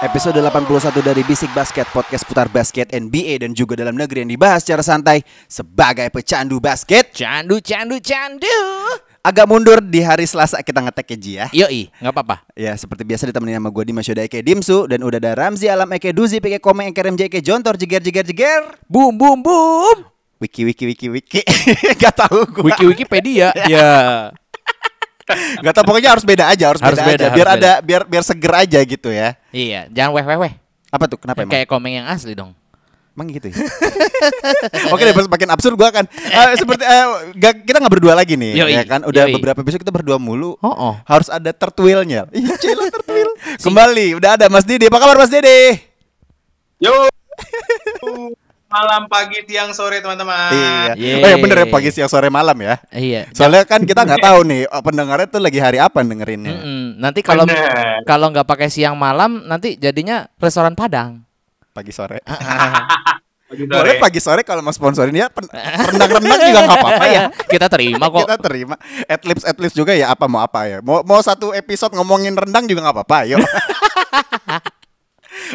Episode 81 dari Bisik Basket, podcast putar basket NBA dan juga dalam negeri yang dibahas secara santai sebagai pecandu basket. Candu, candu, candu. Agak mundur di hari Selasa kita ngetek ya Ji ya. Yoi, nggak apa-apa. Ya seperti biasa ditemenin sama gue Dimas Yoda Eke Dimsu Dan udah ada Ramzi Alam Eke Duzi Eke Komeng Eke Remja Eke Jontor Jeger Jeger Jeger Boom, boom, boom. Wiki wiki wiki wiki Gak tau gue Wiki Wikipedia. ya. Gak tau pokoknya harus beda aja Harus, Harus beda, beda, aja Biar harus ada biar biar seger aja gitu ya Iya, jangan weh weh weh. Apa tuh kenapa emang? Kayak komeng yang asli dong. Emang gitu ya? Oke deh, makin absurd gue akan eh, seperti eh, gak- kita nggak berdua lagi nih, Yoi, ya kan? Udah yoi. beberapa episode kita berdua mulu. Oh, oh. Harus ada tertwilnya. Iya, cila tertwil. Kembali, udah ada Mas Didi. Apa kabar Mas Didi? Yo. Malam, pagi, siang, sore teman-teman. Iya. Yeay. Oh ya bener ya pagi siang sore malam ya. Iya. Soalnya kan kita nggak tahu nih oh, pendengarnya tuh lagi hari apa dengerinnya. Mm-mm. Nanti kalau kalau nggak pakai siang malam, nanti jadinya restoran Padang. Pagi sore. Pagi, sore. Boleh pagi sore kalau mau sponsorin ya pen- rendang-rendang juga nggak apa-apa ya. Kita terima kok. Kita terima. Adlibs adlibs juga ya apa mau apa ya. Mau mau satu episode ngomongin rendang juga nggak apa-apa. Yuk.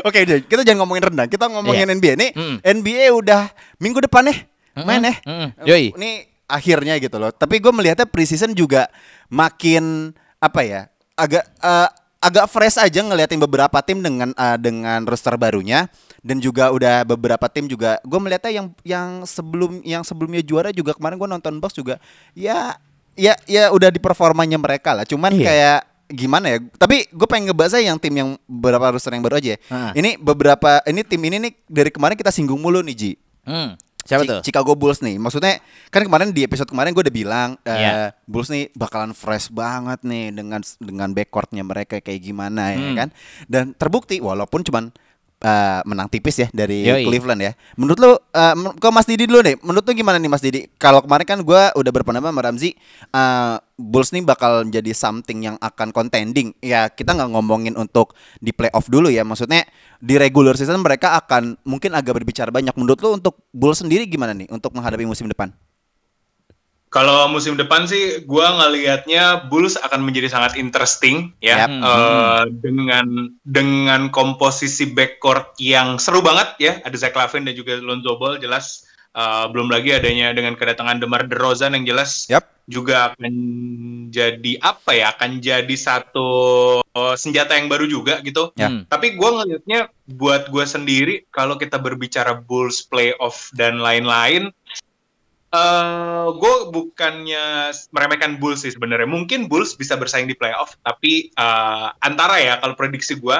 Oke, deh, kita jangan ngomongin rendang. Kita ngomongin Iya. NBA nih. Mm. NBA udah minggu depan nih main ya. mm-mm. Yoi. Ini akhirnya gitu loh. Tapi gue melihatnya preseason juga makin apa ya? Agak eh, agak fresh aja ngeliatin beberapa tim dengan eh, dengan roster barunya dan juga udah beberapa tim juga gue melihatnya yang yang sebelum yang sebelumnya juara juga kemarin gue nonton box juga ya ya ya udah di performanya mereka lah cuman Iya. kayak gimana ya tapi gue pengen ngebahas aja yang tim yang beberapa roster yang baru aja ya. Ah. ini beberapa ini tim ini nih dari kemarin kita singgung mulu nih Ji Hmm. Siapa Chi- tuh? Chicago Bulls nih. Maksudnya kan kemarin di episode kemarin gue udah bilang eh, Iya. Bulls nih bakalan fresh banget nih dengan dengan backcourtnya mereka kayak gimana ya Hmm. kan. Dan terbukti walaupun cuman eh, menang tipis ya dari Yoi. Cleveland ya. Menurut lu eh, men- ke Mas Didi dulu deh. Menurut lu gimana nih Mas Didi? Kalau kemarin kan gue udah berpendapat sama Ramzi eh, Bulls nih bakal jadi something yang akan contending. Ya kita nggak ngomongin untuk di playoff dulu ya. Maksudnya di regular season mereka akan mungkin agak berbicara banyak. Menurut lu untuk Bulls sendiri gimana nih untuk menghadapi musim depan? Kalau musim depan sih, gua ngelihatnya Bulls akan menjadi sangat interesting ya, Yap. Eh, dengan dengan komposisi backcourt yang seru banget ya. Ada Zach Lavin dan juga Lonzo Ball jelas. Eh, belum lagi adanya dengan kedatangan DeMar DeRozan yang jelas Yap. Juga akan jadi apa ya? Akan jadi satu eh, senjata yang baru juga gitu. Ya. Hmm. Tapi gue ngelihatnya buat gue sendiri kalau kita berbicara Bulls playoff dan lain-lain, eh gue bukannya meremehkan Bulls sih sebenarnya. Mungkin Bulls bisa bersaing di playoff, tapi eh, antara ya kalau prediksi gue,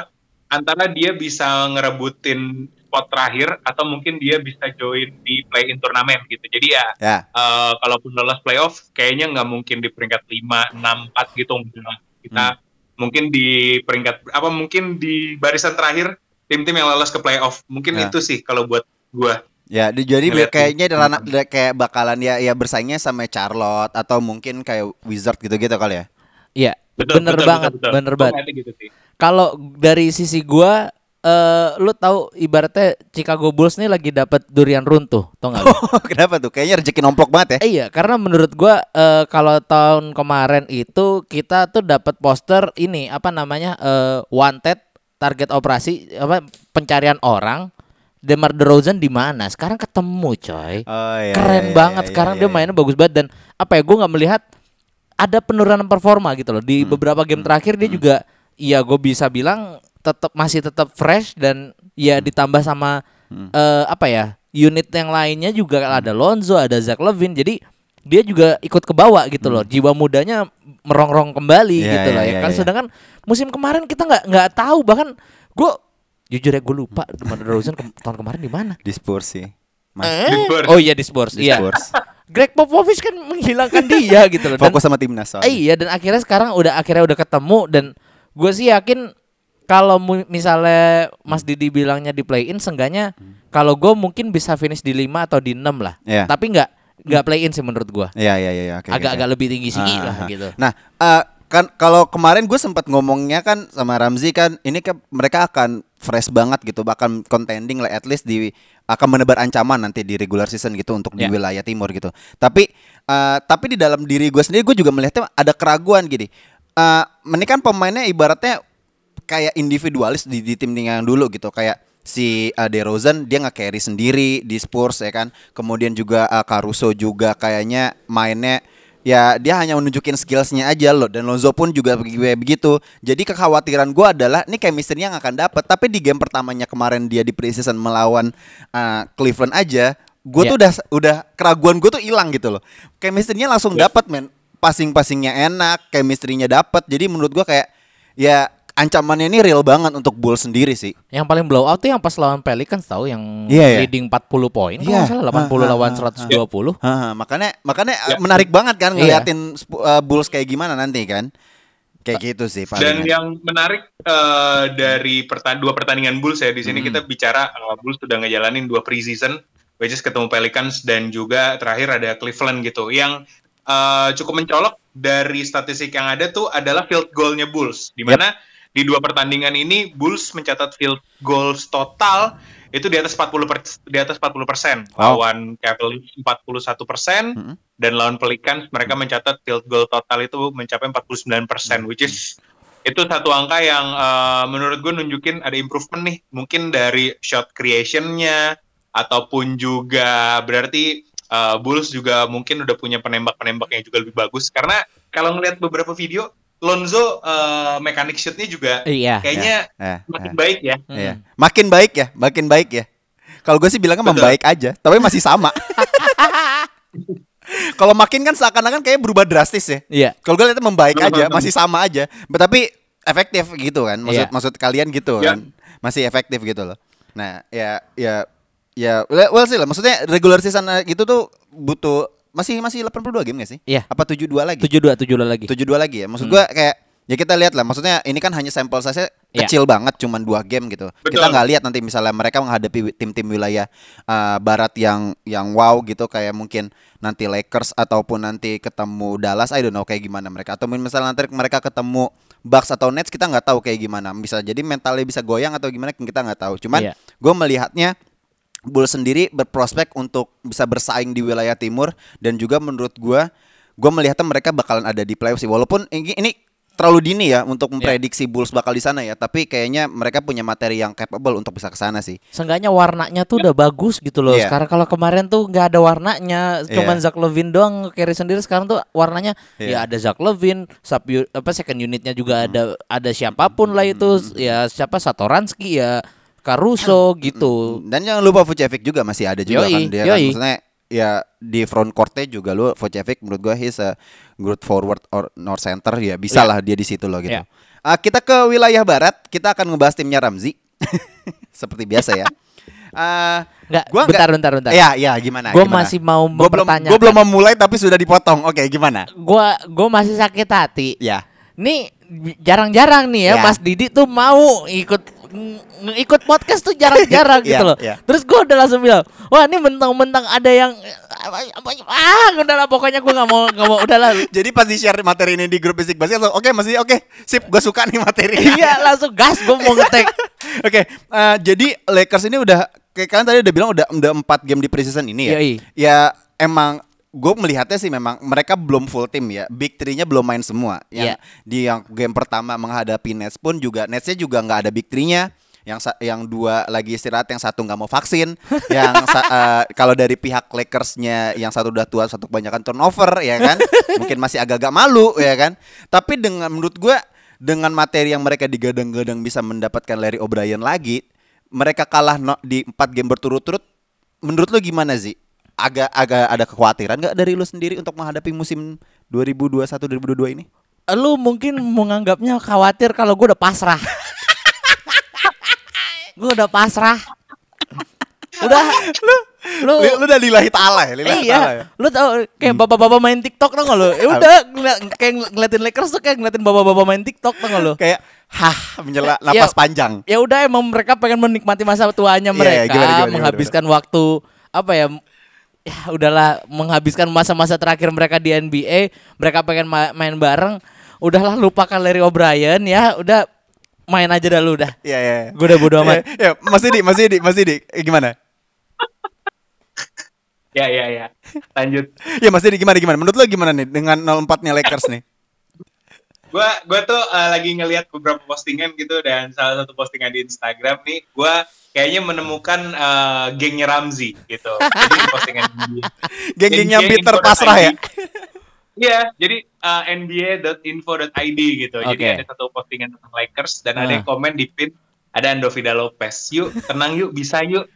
antara dia bisa ngerebutin spot terakhir atau mungkin dia bisa join di play-in turnamen gitu. Jadi ya Ya. eh, kalaupun lolos playoff, kayaknya nggak mungkin di peringkat 5, 6, 4 gitu. Kita mungkin di peringkat apa mungkin di barisan terakhir tim-tim yang lolos ke playoff. Mungkin Ya. itu sih kalau buat gua. Ya, di- jadi Ngeliat kayaknya rana, kayak bakalan ya ya bersaingnya sama Charlotte atau mungkin kayak Wizard gitu-gitu kali ya. Iya. Betul, bener betul, banget, betul, betul. bener banget. gitu sih. Kalau dari sisi gua eh lu tahu ibaratnya Chicago Bulls nih lagi dapat durian runtuh, tau nggak? lu? Kenapa tuh? Kayaknya rezeki nomplok banget ya. Eh, iya, karena menurut gua eh, kalau tahun kemarin itu kita tuh dapat poster ini apa namanya eh, wanted target operasi apa pencarian orang. Demar Derozan di mana? Sekarang ketemu, coy. Oh, iya, Keren iya, banget iya, sekarang iya, dia iya. mainnya bagus banget dan apa ya? Gue nggak melihat ada penurunan performa gitu loh di Hmm. beberapa game terakhir dia juga iya gue bisa bilang tetap masih tetap fresh dan ya ditambah sama Hmm. eh, apa ya unit yang lainnya juga ada Lonzo ada Zach Levine jadi dia juga ikut ke bawah gitu loh jiwa mudanya merongrong kembali Hmm. Iya, gitu loh iya, ya iya, kan iya. sedangkan musim kemarin kita nggak nggak tahu bahkan gue jujur ya gue lupa DeMar DeRozan ke- tahun kemarin di mana Di Spurs sih. Mas. Eh? Di Spurs. oh iya di Spurs Di iya Spurs. Greg Popovich kan menghilangkan dia gitu loh. Dan- Fokus sama timnas soalnya. Eh, iya dan akhirnya sekarang udah akhirnya udah ketemu dan gue sih yakin kalau misalnya Mas Didi bilangnya di play in seenggaknya kalau gue mungkin bisa finish di 5 atau di 6 lah. Iya. Tapi nggak nggak play in sih menurut gue. Iya iya iya oke. oke, Agak-agak oke. lebih tinggi sih Ah, lah ah, ah. gitu. Nah, eh, kan kalau kemarin gue sempat ngomongnya kan sama Ramzi kan ini ke, mereka akan fresh banget gitu, bahkan contending lah at least di akan menebar ancaman nanti di regular season gitu untuk di Ya. wilayah timur gitu. Tapi eh, tapi di dalam diri gue sendiri gue juga melihatnya ada keraguan gini. Eh, ini kan pemainnya ibaratnya kayak individualis di, di tim yang dulu gitu. Kayak si uh, DeRozan dia nggak carry sendiri di Spurs ya kan. Kemudian juga uh, Caruso juga kayaknya mainnya ya dia hanya menunjukin skillsnya aja loh. Dan Lonzo pun juga begi- begitu. Jadi kekhawatiran gue adalah ini chemistry yang akan dapat tapi di game pertamanya kemarin dia di preseason melawan uh, Cleveland aja gue Ya. tuh udah udah keraguan gue tuh hilang gitu loh. Chemistry-nya langsung dapat men. Passing-passingnya enak chemistry-nya dapat jadi menurut gue kayak ya ancamannya ini real banget untuk Bulls sendiri sih. Yang paling blow out tuh yang pas lawan Pelicans tahu yang Iya, iya. leading 40 poin kalau Iya. nggak salah 80 Ah, lawan ah, 120. Haha, makanya makanya Ya. uh, menarik banget kan Iya. ngeliatin uh, Bulls kayak gimana nanti kan. Kayak gitu sih Dan palingan. yang menarik eh, dari pertan dua pertandingan Bulls ya di sini Hmm. kita bicara eh, Bulls sudah ngejalanin dua preseason, which is ketemu Pelicans dan juga terakhir ada Cleveland gitu. Yang eh, cukup mencolok dari statistik yang ada tuh adalah field goalnya Bulls, di mana di dua pertandingan ini Bulls mencatat field goals total itu di atas 40 per, di atas 40 persen. Wow. Lawan Cavaliers 41 persen Mm-mm. dan lawan Pelicans mereka mencatat field goal total itu mencapai 49 persen, which is itu satu angka yang eh, menurut gue nunjukin ada improvement nih, mungkin dari shot creationnya ataupun juga berarti eh, Bulls juga mungkin udah punya penembak-penembak yang juga lebih bagus karena kalau ngelihat beberapa video Lonzo eh, mechanic shootnya juga Iya. kayaknya Eh, makin eh, baik ya. iya. Makin baik ya, makin baik ya. Kalau gue sih bilangnya Betul. membaik aja, tapi masih sama. Kalau makin kan seakan-akan kayak berubah drastis ya. Iya. Kalau gue lihatnya membaik Betul, aja, masih sama aja. Tapi efektif gitu kan. Maksud Iya. maksud kalian gitu Ya. kan. Masih efektif gitu loh. Nah, ya ya ya well well sih lah. Maksudnya regular season uh, gitu tuh butuh masih masih 82 game gak sih? Iya. Apa 72 lagi? 72 72 lagi. 72 lagi ya. Maksud Hmm. gua kayak ya kita lihat lah. Maksudnya ini kan hanya sampel size Iya. kecil banget cuman dua game gitu. Betul. Kita nggak lihat nanti misalnya mereka menghadapi tim-tim wilayah uh, barat yang yang wow gitu kayak mungkin nanti Lakers ataupun nanti ketemu Dallas I don't know kayak gimana mereka atau misalnya nanti mereka ketemu Bucks atau Nets kita nggak tahu kayak gimana. Bisa jadi mentalnya bisa goyang atau gimana kita nggak tahu. Cuman Iya. gue melihatnya Bulls sendiri berprospek untuk bisa bersaing di wilayah timur dan juga menurut gua gua melihatnya mereka bakalan ada di playoff sih walaupun ini, ini terlalu dini ya untuk memprediksi Bulls bakal di sana ya tapi kayaknya mereka punya materi yang capable untuk bisa ke sana sih. Seenggaknya warnanya tuh udah bagus gitu loh. Iya. Sekarang kalau kemarin tuh nggak ada warnanya, cuman Iya. Zach Levine doang carry sendiri. Sekarang tuh warnanya Iya. ya ada Zach Levine, sub apa second unitnya juga Hmm. ada ada siapa pun lah itu. Ya siapa Satoransky ya Caruso gitu. Dan jangan lupa Vucevic juga masih ada juga Yoi, kan dia kan maksudnya ya di front courtnya juga lu Vucevic menurut gua he's a good forward or nor center ya bisa Iya. lah dia di situ loh gitu. Iya. Ah, kita ke wilayah barat, kita akan ngebahas timnya Ramzi. Seperti biasa ya. Ah, Nggak, gua bentar, bentar, bentar. Iya, iya gimana? Gue masih mau Gua belum gua belum memulai tapi sudah dipotong. Oke, gimana? Gua gua masih sakit hati. Ya. Nih jarang-jarang nih ya, Ya. Mas Didi tuh mau ikut ikut podcast tuh jarang-jarang Iya, gitu loh. iya. Terus gua udah langsung bilang, wah ini mentang-mentang ada yang ah udahlah pokoknya gua nggak mau nggak mau udahlah. Jadi pas di share materi ini di grup Basic Basket, oke masih oke, sip, gue suka nih materi. iya langsung gas gua mau ngetek. Oke, eh, jadi Lakers ini udah kayak kalian tadi udah bilang udah udah empat game di preseason ini ya. Yoi. Ya emang gue melihatnya sih memang mereka belum full tim ya. Big three-nya belum main semua. Yang Iya. di yang game pertama menghadapi Nets pun juga Netsnya juga nggak ada big three-nya. Yang yang dua lagi istirahat, yang satu nggak mau vaksin. yang sa- eh, kalau dari pihak Lakersnya yang satu udah tua, satu kebanyakan turnover ya kan. Mungkin masih agak-agak malu ya kan. Tapi dengan menurut gue dengan materi yang mereka digadang-gadang bisa mendapatkan Larry O'Brien lagi, mereka kalah no- di empat game berturut-turut. Menurut lu gimana sih? Agak agak ada kekhawatiran nggak dari lu sendiri untuk menghadapi musim 2021-2022 ini? Lu mungkin menganggapnya khawatir kalau gua udah pasrah. gua udah pasrah. Udah Lu Lu, lu udah lillahi ta'ala ya, lillahi iya, ta'ala ya. lu tau kayak bapak-bapak main TikTok tau gak lu? Ya udah kayak ngel- ngeliatin Lakers tuh kayak ngeliatin bapak-bapak main TikTok tau gak lu? Kayak hah menyela Ya, napas panjang. Ya udah emang mereka pengen menikmati masa tuanya Iya, mereka, iya, gimana, gimana, gimana, menghabiskan waktu apa ya? Ya udahlah menghabiskan masa-masa terakhir mereka di NBA, mereka pengen ma- main bareng. Udahlah lupakan Larry O'Brien ya, udah main aja dah lu udah. Iya, iya. Gue udah bodo amat. Ya, ya, Mas Didi, Mas Didi, Mas Didi, eh, gimana? Ya ya ya. Lanjut. Ya Mas Didi gimana gimana? Menurut lu gimana nih dengan 04-nya Lakers nih? Gua gua tuh eh, lagi ngelihat beberapa postingan gitu dan salah satu postingan di Instagram nih, gua kayaknya menemukan eh, gengnya Ramzi gitu. Jadi di postingan dia. Geng-gengnya Geng- Peter pasrah ya? Iya, jadi uh, nba.info.id gitu. Jadi Oke. ada satu postingan tentang Lakers dan ada Ah. yang komen di pin ada Andovida Lopez. Yuk, tenang yuk, bisa yuk.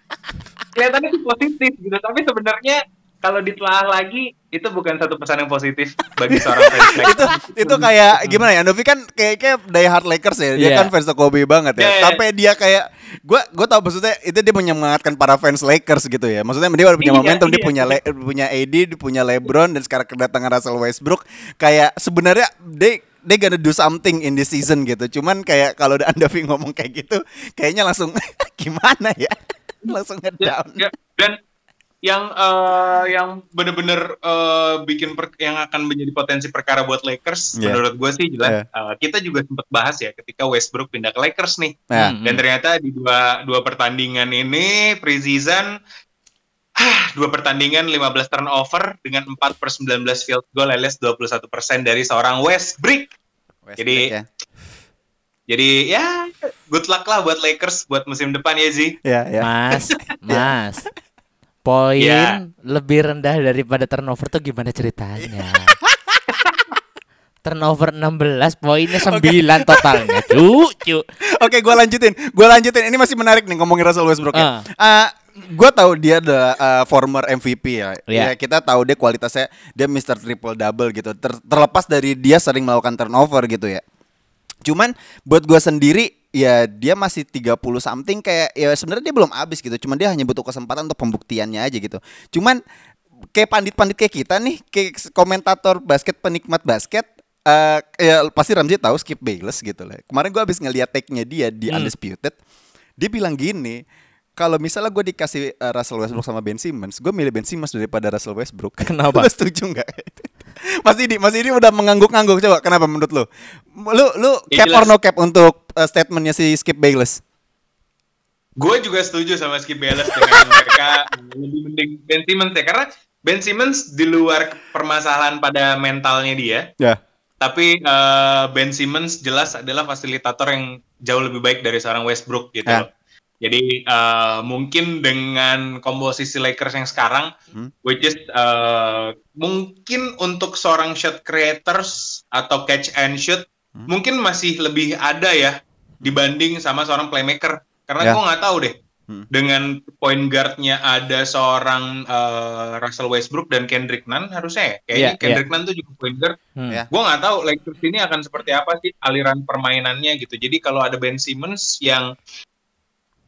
Kelihatannya sih positif gitu, tapi sebenarnya kalau ditelaah lagi itu bukan satu pesan yang positif bagi seorang fans itu Lakers. itu kayak gimana ya? Novi kan kayak kayak die hard Lakers ya. Dia Iya. kan fans Kobe banget ya. Iya, iya. Sampai dia kayak gua gua tahu maksudnya itu dia menyemangatkan para fans Lakers gitu ya. Maksudnya dia udah punya Iya, momentum, dia iya. punya Le- punya AD, dia punya LeBron dan sekarang kedatangan Russell Westbrook kayak sebenarnya they they gonna do something in this season gitu. Cuman kayak kalau Andovi ngomong kayak gitu, kayaknya langsung gimana ya? langsung Ya, ngedown. ya. Dan yang eh, yang bener-bener eh, bikin per- yang akan menjadi potensi perkara buat Lakers Iya. menurut gue sih jelas Iya. eh, kita juga sempat bahas ya ketika Westbrook pindah ke Lakers nih Nah, Hmm. dan ternyata di dua dua pertandingan ini preseason ah, dua pertandingan 15 turnover dengan 4 per 19 field goal alias 21% dari seorang Westbrook Westbrook Jadi- ya. jadi ya good luck lah buat Lakers buat musim depan ya Zi Ya, ya. Mas, Mas. Poin Ya. lebih rendah daripada turnover tuh gimana ceritanya? turnover 16, poinnya 9 totalnya. Cucu. Oke, gue lanjutin. Gue lanjutin. Ini masih menarik nih ngomongin Russell Westbrook ya. gue tahu dia adalah uh, former MVP ya. Iya. Ya, kita tahu dia kualitasnya dia Mr. Triple Double gitu. Ter- terlepas dari dia sering melakukan turnover gitu ya. Cuman buat gue sendiri ya dia masih 30 something kayak ya sebenarnya dia belum habis gitu. Cuman dia hanya butuh kesempatan untuk pembuktiannya aja gitu. Cuman kayak pandit-pandit kayak kita nih, kayak komentator basket penikmat basket eh ya pasti Ramzi tahu Skip Bayless gitu lah. Kemarin gue habis ngeliat take-nya dia di Hmm. Undisputed. Dia bilang gini, kalau misalnya gue dikasih uh, Russell Westbrook sama Ben Simmons, gue milih Ben Simmons daripada Russell Westbrook. Kenapa? Lu setuju nggak? Mas Didi, Mas Didi udah mengangguk-angguk. Coba kenapa menurut lu? Lu lu Ya, cap or jelas. no cap untuk uh, statementnya si Skip Bayless? Gue juga setuju sama Skip Bayless dengan mereka lebih mending Ben Simmons ya karena Ben Simmons di luar permasalahan pada mentalnya dia, Ya. tapi eh, Ben Simmons jelas adalah fasilitator yang jauh lebih baik dari seorang Westbrook gitu. Loh. Jadi eh, mungkin dengan komposisi Lakers yang sekarang, Hmm. which is eh, mungkin untuk seorang shot creators atau catch and shoot, Hmm. mungkin masih lebih ada ya dibanding sama seorang playmaker. Karena Ya. gue nggak tahu deh Hmm. dengan point guardnya ada seorang eh, Russell Westbrook dan Kendrick Nunn harusnya ya. Kayaknya Iya, Kendrick Nunn tuh juga point guard. Hmm. Ya. Gue nggak tahu Lakers ini akan seperti apa sih aliran permainannya gitu. Jadi kalau ada Ben Simmons yang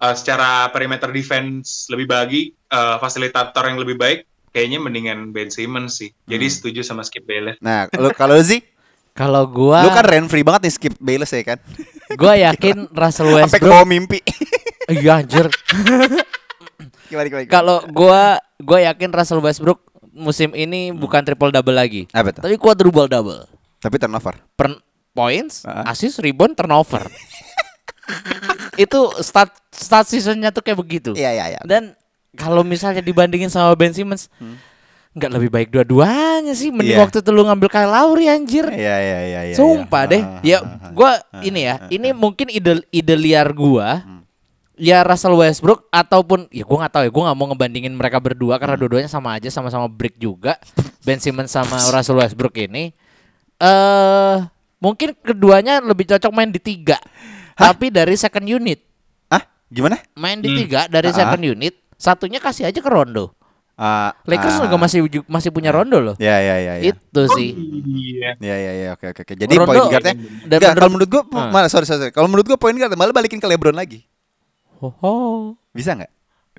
eh, secara perimeter defense lebih bagi, eh, fasilitator yang lebih baik, kayaknya mendingan Ben Simmons sih. Jadi Hmm. setuju sama Skip Bayless. Nah, lu kalau lu sih, Kalau gua lu kan rent free banget nih Skip Bayless ya kan? gua yakin Russell Sampai ke Westbrook bawah mimpi. Iya anjir. Kalau gua gua yakin Russell Westbrook musim ini bukan triple double lagi. Apa tuh? Tapi quadruple double. Tapi turnover. Per points, Ah. assist, rebound, turnover. Itu stat stat seasonnya tuh kayak begitu. Iya, iya, iya. Dan kalau misalnya dibandingin sama Ben Simmons, nggak lebih baik dua-duanya sih. Mending Iya. waktu itu lu ngambil Kyle Lowry anjir. Iya, iya, iya, iya. Sumpah iya. deh. Ah, Ya, ah, ah, gua ah, ini ya. ah, Ini ah. mungkin ide ide liar gua. Hmm. Ya Russell Westbrook ataupun ya gua nggak tahu ya. Gua nggak mau ngebandingin mereka berdua karena Hmm. dua-duanya sama aja, sama-sama break juga. Ben Simmons sama Russell Westbrook ini. Eh, mungkin keduanya lebih cocok main di tiga. Tapi dari second unit. Ah, gimana? Main di Hmm. tiga dari Ah. second unit. Satunya kasih aja ke Rondo. Ah, Lakers ah. juga masih ju- masih punya Rondo loh. Ya, ya, ya, ya. Itu Oh, sih. iya. Ya ya ya oke oke oke. Jadi Rondo- point guardnya Enggak, kalau menurut gua Ah. malah sorry, sorry sorry. Kalau menurut gua point guard malah balikin ke LeBron lagi. Oh, oh. Bisa nggak?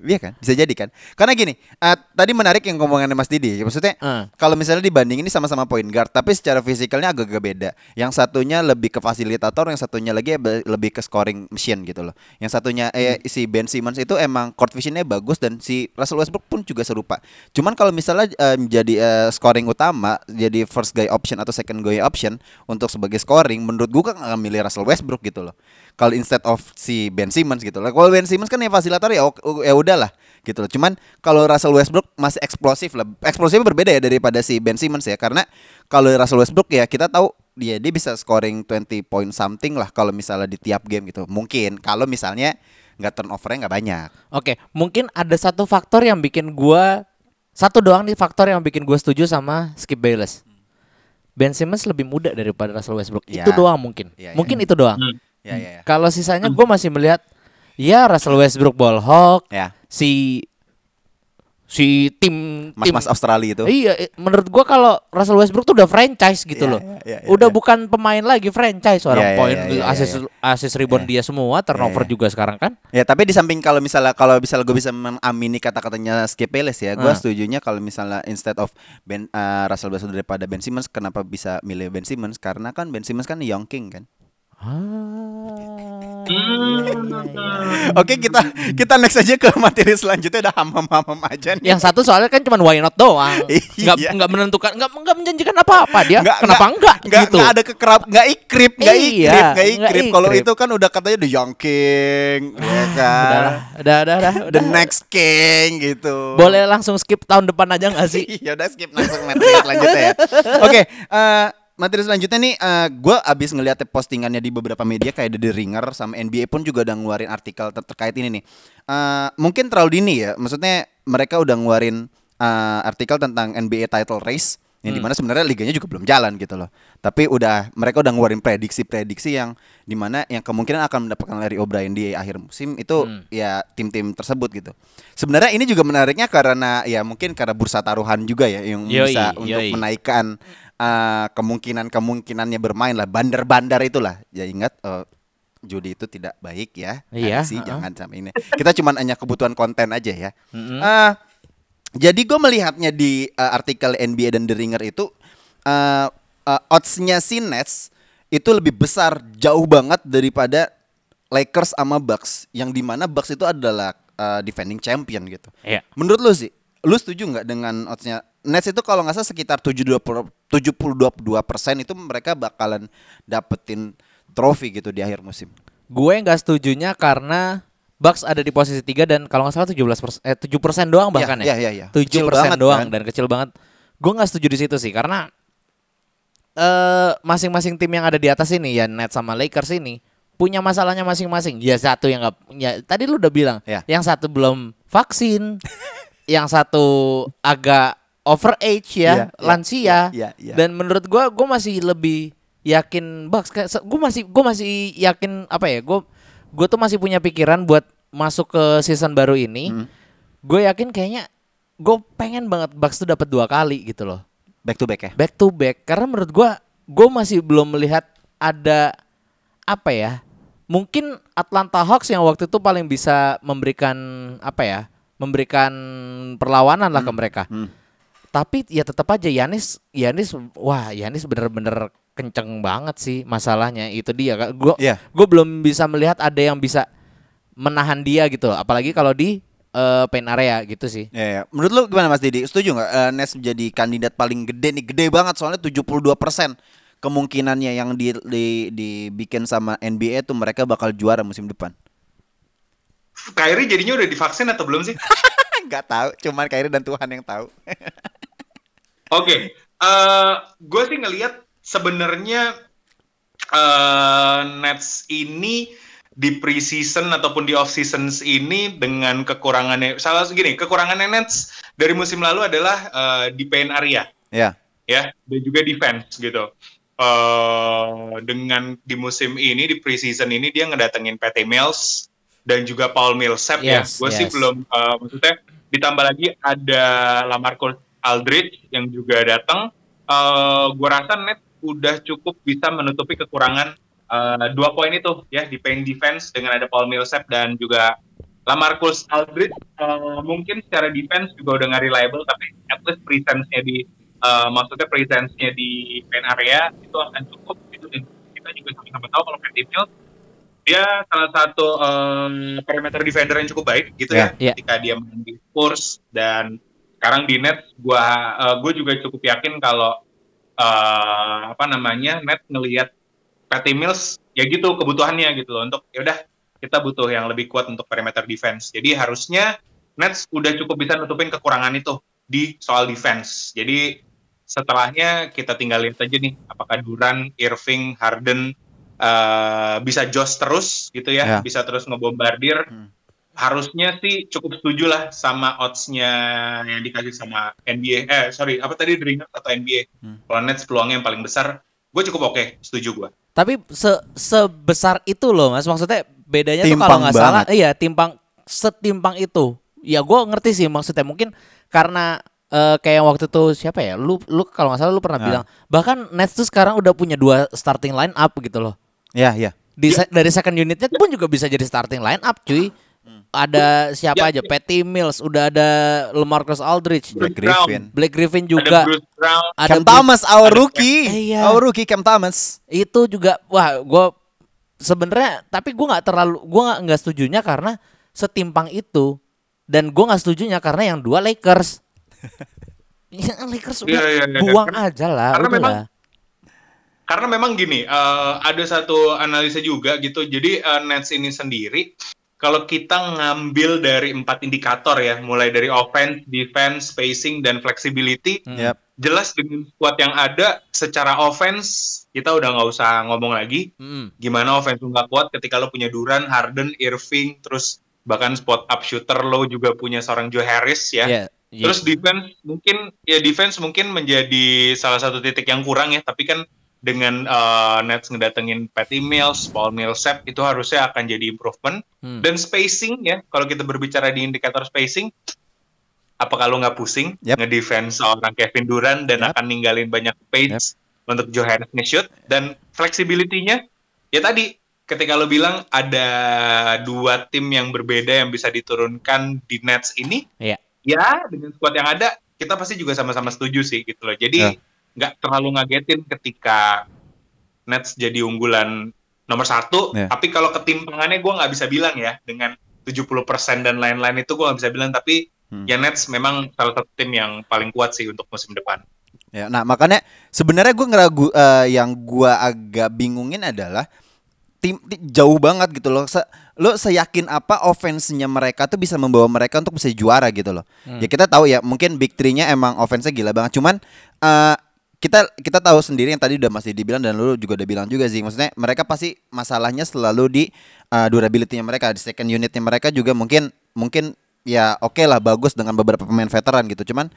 Iya kan? Bisa jadi kan? Karena gini, eh, tadi menarik yang ngomongannya Mas Didi. Maksudnya Hmm. kalau misalnya dibanding ini sama-sama point guard, tapi secara fisikalnya agak-agak beda. Yang satunya lebih ke fasilitator, yang satunya lagi lebih ke scoring machine gitu loh. Yang satunya eh si Ben Simmons itu emang court visionnya bagus dan si Russell Westbrook pun juga serupa. Cuman kalau misalnya eh, jadi eh, scoring utama, jadi first guy option atau second guy option untuk sebagai scoring, menurut gua kan akan milih Russell Westbrook gitu loh. Kalau instead of si Ben Simmons gitu loh. Kalau Ben Simmons kan ya fasilitator ya ya udahlah gitu loh. Cuman kalau Russell Westbrook masih eksplosif lah. Eksplosifnya berbeda ya daripada si Ben Simmons ya karena kalau Russell Westbrook ya kita tahu dia dia bisa scoring 20 point something lah kalau misalnya di tiap game gitu. Mungkin kalau misalnya nggak turnovernya nggak banyak. Oke, mungkin ada satu faktor yang bikin gua satu doang nih faktor yang bikin gua setuju sama Skip Bayless. Ben Simmons lebih muda daripada Russell Westbrook. Ya. Itu doang mungkin. Ya, ya. mungkin itu doang. Hmm. Ya ya ya. Kalau sisanya gue masih melihat ya Russell Westbrook ball hawk, Ya. si si tim tim Mas-mas Australia itu. Iya, menurut gua kalau Russell Westbrook tuh udah franchise gitu Iya, loh. iya, iya, udah iya. bukan pemain lagi franchise orang Iya, iya, poin iya, iya, asis iya. asis rebound dia semua, turnover Iya, iya. juga sekarang kan. Ya tapi di samping kalau misalnya kalau misalnya gue bisa mengamini kata-katanya Skip Bayless ya, gue Ah. setujunya kalau misalnya instead of Ben uh, Russell Westbrook daripada Ben Simmons, kenapa bisa milih Ben Simmons? Karena kan Ben Simmons kan young king kan. Ah, Oke kita kita next aja ke materi selanjutnya udah hamam-hamam aja nih. Yang satu soalnya kan cuma why not doang. Nggak Iya. nggak menentukan, nggak nggak menjanjikan apa-apa dia. Nggak- Kenapa enggak, nggak, gitu? nggak ada kekerap, nggak ikrip, nggak Iya, ikrip, nggak nggak ikrip. Kalau ikrip. itu kan udah katanya the young king, ya kan. Udahlah, udah, udah, udah, The next king gitu. Boleh langsung skip tahun depan aja nggak sih? ya udah skip langsung materi selanjutnya ya. Oke, eh, materi selanjutnya nih eh, gua abis ngeliat postingannya di beberapa media kayak The Ringer sama NBA pun juga udah ngeluarin artikel ter- terkait ini nih. Eh, mungkin terlalu dini ya, maksudnya mereka udah ngeluarin eh, artikel tentang NBA title race yang di mana sebenarnya liganya juga belum jalan gitu loh. Tapi udah mereka udah ngeluarin prediksi-prediksi yang di mana yang kemungkinan akan mendapatkan Larry O'Brien di akhir musim itu Hmm. ya tim-tim tersebut gitu. Sebenarnya ini juga menariknya karena ya mungkin karena bursa taruhan juga ya yang Yoi, bisa untuk yoi. menaikkan uh, kemungkinan-kemungkinannya bermain lah bandar-bandar itulah. Ya ingat uh, judi itu tidak baik ya. Iya, sih uh-uh. jangan sampai ini. Kita cuma hanya kebutuhan konten aja ya. Mm-mm. Uh, jadi gue melihatnya di uh, artikel NBA dan The Ringer itu uh, uh, oddsnya si Nets itu lebih besar jauh banget daripada Lakers sama Bucks yang di mana Bucks itu adalah uh, defending champion gitu. Iya. Menurut lu sih, lu setuju nggak dengan oddsnya Nets itu kalau nggak salah sekitar 72 persen itu mereka bakalan dapetin trofi gitu di akhir musim. Gue nggak setujunya karena Bucks ada di posisi 3 dan kalau nggak salah 17 persen, eh 7 persen doang bahkan Iya, ya. iya, iya. Tujuh Kecil persen banget, doang kan? dan kecil banget. Gue nggak setuju di situ sih karena eh masing-masing tim yang ada di atas ini ya Nets sama Lakers ini punya masalahnya masing-masing. Ya satu yang nggak, ya tadi lu udah bilang, Ya. yang satu belum vaksin, yang satu agak over age ya, iya, lansia. iya, iya. Dan menurut gua gua masih lebih yakin Bucks kayak gua masih gua masih yakin apa ya? Gua gua tuh masih punya pikiran buat masuk ke season baru ini. Hmm. Gue yakin kayaknya gue pengen banget Bucks tuh dapat dua kali gitu loh. Back to back ya. Back to back karena menurut gua gue masih belum melihat ada apa ya? Mungkin Atlanta Hawks yang waktu itu paling bisa memberikan apa ya? Memberikan perlawanan lah ke mereka. Hmm. Tapi ya tetap aja Yanis Yanis wah Yanis bener-bener kenceng banget sih masalahnya itu dia gue Iya. gue belum bisa melihat ada yang bisa menahan dia gitu apalagi kalau di eh, paint area gitu sih Ya, ya. Menurut lu gimana Mas Didi? Setuju nggak eh, Nets menjadi kandidat paling gede nih? Gede banget soalnya 72% kemungkinannya yang di, di dibikin sama NBA tuh mereka bakal juara musim depan. Kyrie jadinya udah divaksin atau belum sih? Gak tahu, cuman Kyrie dan Tuhan yang tahu. Oke, eh gue sih ngelihat sebenarnya eh Nets ini di preseason ataupun di off seasons ini dengan kekurangannya salah segini kekurangannya Nets dari musim lalu adalah eh, di paint area ya. ya dan juga defense gitu. eh dengan di musim ini di preseason ini dia ngedatengin Patty Mills dan juga Paul Millsap Yes, ya. Gue sih yes. belum eh, maksudnya ditambah lagi ada Lamarcus Aldridge yang juga datang. Eh gue rasa net udah cukup bisa menutupi kekurangan eh, dua poin itu ya di paint defense dengan ada Paul Millsap dan juga Lamarcus Aldridge eh, mungkin secara defense juga udah nggak reliable tapi at least presence-nya di eh, maksudnya presence-nya di paint area itu akan cukup dan kita juga sama-sama tahu kalau Patty Mills dia salah satu em, perimeter defender yang cukup baik gitu ya, Ya. ketika dia main di Spurs dan sekarang di Nets gua eh, gue juga cukup yakin kalau eh, apa namanya Nets ngelihat Patty Mills ya gitu kebutuhannya gitu loh untuk ya udah kita butuh yang lebih kuat untuk perimeter defense. Jadi harusnya Nets udah cukup bisa nutupin kekurangan itu di soal defense. Jadi setelahnya kita tinggal lihat aja nih apakah Duran, Irving, Harden eh, bisa jos terus gitu ya, Ya. bisa terus ngebombardir. Hmm. Harusnya sih cukup setuju lah sama odds-nya yang dikasih sama NBA. Eh sorry, apa tadi Dreamers atau NBA? Hmm. Kalau Nets peluangnya yang paling besar, gue cukup oke, setuju gue. Tapi se sebesar itu loh mas, maksudnya bedanya tuh Timpang kalau nggak salah, iya timpang setimpang itu. Ya gue ngerti sih maksudnya mungkin karena eh, kayak yang waktu itu siapa ya, lu lu kalau nggak salah lu pernah Nah. bilang bahkan Nets tuh sekarang udah punya dua starting line up gitu loh. Ya, ya. Di se- dari second unitnya pun juga bisa jadi starting line up cuy. Ada siapa Ya, aja? ya. Patty Mills, udah ada LaMarcus Aldridge, Black Brown. Griffin. Black Griffin Ada juga, Bruce Brown, ada Cam Bruce- Thomas, our ada- rookie. Iya. Our rookie Cam Thomas. itu juga wah gue sebenarnya tapi gue nggak terlalu gue nggak setujunya karena setimpang itu dan gue nggak setujunya karena yang dua Lakers ya, Lakers udah Iya, iya, iya. buang Karena- aja lah karena udah memang- lah. Karena memang gini, eh, ada satu analisa juga gitu. Jadi eh, Nets ini sendiri, kalau kita ngambil dari empat indikator ya, mulai dari offense, defense, spacing, dan flexibility, Hmm. Yap. jelas dengan squad yang ada, secara offense kita udah nggak usah ngomong lagi. Mm. Gimana offense lu nggak kuat ketika lo punya Duran, Harden, Irving, terus bahkan spot up shooter lo juga punya seorang Joe Harris ya. Iya, iya. Terus defense mungkin ya defense mungkin menjadi salah satu titik yang kurang ya, tapi kan dengan uh, Nets ngedatengin Patty Mills, Paul Millsap itu harusnya akan jadi improvement. Hmm. Dan spacing ya, kalau kita berbicara di indikator spacing, apa kalau nggak pusing Yep. ngedefense seorang Kevin Durant dan Yep. akan ninggalin banyak page untuk Joe Harris nge-shoot dan flexibility-nya ya tadi ketika lo bilang ada dua tim yang berbeda yang bisa diturunkan di Nets ini Iya. ya dengan squad yang ada kita pasti juga sama-sama setuju sih gitu loh. Jadi Ya. Nggak terlalu ngagetin ketika Nets jadi unggulan nomor satu. Ya. Tapi kalau ketimpangannya gue nggak bisa bilang ya dengan 70% dan lain-lain itu gue nggak bisa bilang. Tapi Hmm. ya Nets memang salah satu tim yang paling kuat sih untuk musim depan. Ya, nah makanya sebenarnya gue ngeragu eh, yang gue agak bingungin adalah tim, ti- jauh banget gitu loh. Se, lo seyakin apa offense-nya mereka tuh bisa membawa mereka untuk bisa juara gitu loh. Ya kita tahu ya mungkin big three-nya emang offense-nya gila banget. Cuman eh, kita kita tahu sendiri yang tadi udah masih dibilang dan lu juga udah bilang juga sih. Maksudnya mereka pasti masalahnya selalu di eh, durability-nya mereka, di second unit-nya mereka juga mungkin mungkin ya oke lah bagus dengan beberapa pemain veteran gitu. Cuman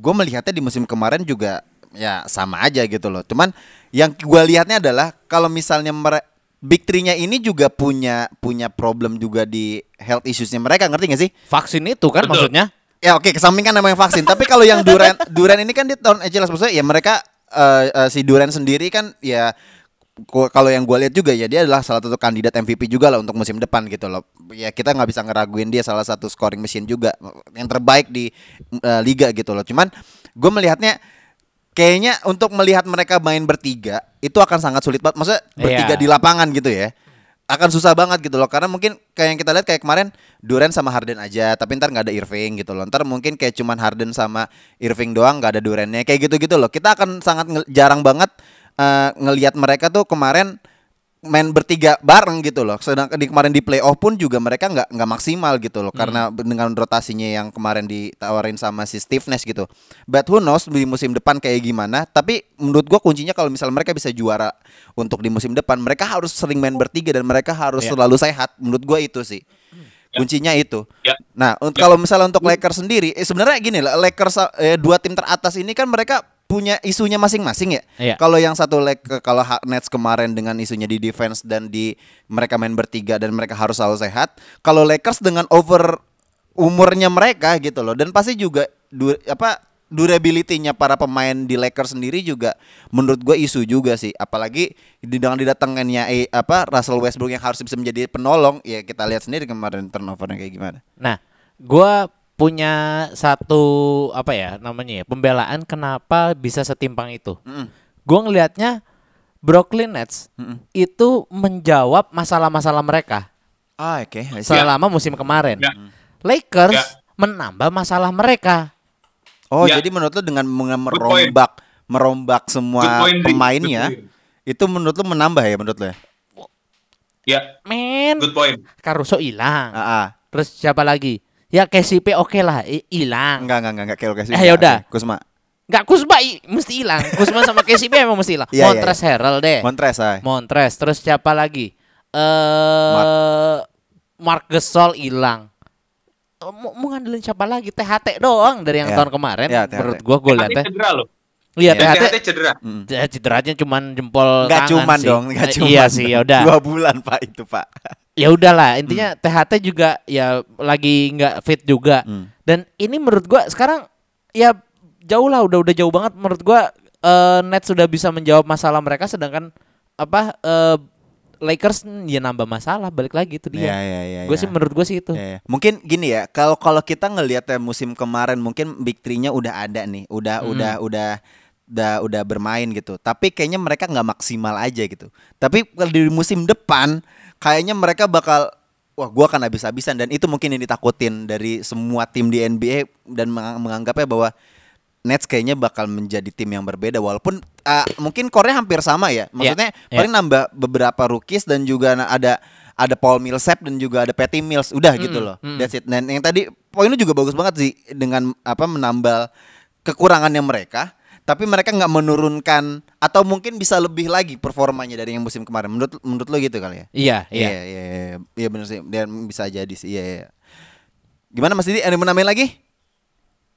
gue melihatnya di musim kemarin juga ya sama aja gitu loh. Cuman yang gue lihatnya adalah kalau misalnya mere- Big Three-nya ini juga punya punya problem juga di health issues-nya mereka, ngerti gak sih? vaksin itu kan Betul. maksudnya Ya oke, kesampingkan namanya vaksin. Tapi kalau yang Duran Duran ini kan dia tahun eh, jelas maksudnya ya mereka eh, eh, si Duran sendiri kan ya kalau yang gue lihat juga ya dia adalah salah satu kandidat MVP juga lah untuk musim depan gitu loh. Ya kita nggak bisa ngeraguin dia salah satu scoring machine juga yang terbaik di eh, liga gitu loh. Cuman gue melihatnya kayaknya untuk melihat mereka main bertiga itu akan sangat sulit banget. Maksudnya bertiga Iya. di lapangan gitu ya akan susah banget gitu loh. Karena mungkin kayak yang kita lihat kayak kemarin Duren sama Harden aja tapi ntar nggak ada Irving gitu loh. Ntar mungkin kayak cuman Harden sama Irving doang nggak ada Durennya kayak gitu gitu loh. Kita akan sangat jarang banget eh, ngelihat mereka tuh kemarin main bertiga bareng gitu loh. Sedangkan di kemarin di playoff pun juga mereka nggak nggak maksimal gitu loh. Karena dengan rotasinya yang kemarin ditawarin sama si Steve Nash gitu. But who knows di musim depan kayak gimana. Tapi menurut gua kuncinya kalau misal mereka bisa juara untuk di musim depan mereka harus sering main bertiga dan mereka harus Iya. selalu sehat. Menurut gua itu sih. Kuncinya itu. Ya. nah Ya. kalau misalnya untuk Lakers sendiri eh, sebenarnya gini lah Lakers eh, dua tim teratas ini kan mereka punya isunya masing-masing ya Iya. kalau yang satu leg kalau Nets kemarin dengan isunya di defense dan di mereka main bertiga dan mereka harus selalu sehat. Kalau Lakers dengan over umurnya mereka gitu loh dan pasti juga du- apa durability-nya para pemain di Lakers sendiri juga menurut gue isu juga sih. Apalagi dengan didatangannya eh, apa Russell Westbrook yang harus bisa menjadi penolong, ya kita lihat sendiri kemarin turnovernya kayak gimana. Nah, gua punya satu apa ya namanya ya pembelaan kenapa bisa setimpang itu. Mm-mm. Gua ngelihatnya Brooklyn Nets Mm-mm. itu menjawab masalah-masalah mereka Ah, oke. See. selama musim kemarin. Ya. Lakers Ya. menambah masalah mereka. Oh, Ya. jadi menurut lu dengan merombak merombak semua point, pemainnya itu menurut lu menambah ya menurut lu ya? Ya, Men, good point. Caruso hilang. Ah, ah. Terus siapa lagi? Ya KCP oke lah, i- hilang. Enggak, enggak, enggak, enggak kayak kasih. Eh, yaudah. Kusma. Enggak Kusma i- mesti hilang. Kusma sama KCP emang mesti hilang. Iya, iya, Montrezl Harrell deh. Montres, ah. Montres. Terus siapa lagi? Eh Mark Gasol hilang. Eh, Mau, mau ngandelin siapa lagi? THT doang dari yang Ya. tahun kemarin. THT. Menurut gua gue loh. Iya, Ya. THT. THT cedera. Mm. Ya, cederanya cuman jempol Enggak tangan cuman sih. dong, enggak Eh, cuman. Iya sih, ya udah. Dua bulan, Pak, itu, Pak. Ya udahlah, intinya THT juga ya lagi nggak fit juga. Hmm. Dan ini menurut gua sekarang ya jauh lah, udah udah jauh banget menurut gua eh, Nets sudah bisa menjawab masalah mereka sedangkan apa eh, Lakers ya nambah masalah balik lagi itu dia. Iya, iya, iya. gue iya. sih menurut gue sih itu. Ya, ya. Mungkin gini ya, kalau kalau kita ngelihat ya musim kemarin mungkin big three-nya udah ada nih, udah Hmm. udah udah udah udah bermain gitu. Tapi kayaknya mereka nggak maksimal aja gitu. Tapi kalau di musim depan kayaknya mereka bakal wah gua akan habis-habisan dan itu mungkin yang ditakutin dari semua tim di NBA dan mengang- menganggapnya bahwa Nets kayaknya bakal menjadi tim yang berbeda walaupun ah, mungkin core-nya hampir sama ya. Maksudnya Iya. paling nambah beberapa rookies dan juga ada ada Paul Millsap dan juga ada Patty Mills. Udah gitu loh. mm. That's it. Dan yang tadi poinnya juga bagus banget sih dengan apa menambal kekurangannya mereka tapi mereka nggak menurunkan atau mungkin bisa lebih lagi performanya dari yang musim kemarin. Menurut menurut lo gitu kali ya? Iya, iya. Iya, iya, iya, iya benar sih. Dan bisa jadi sih. Iya, iya. Gimana Mas Didi? Ada yang mau nambahin lagi?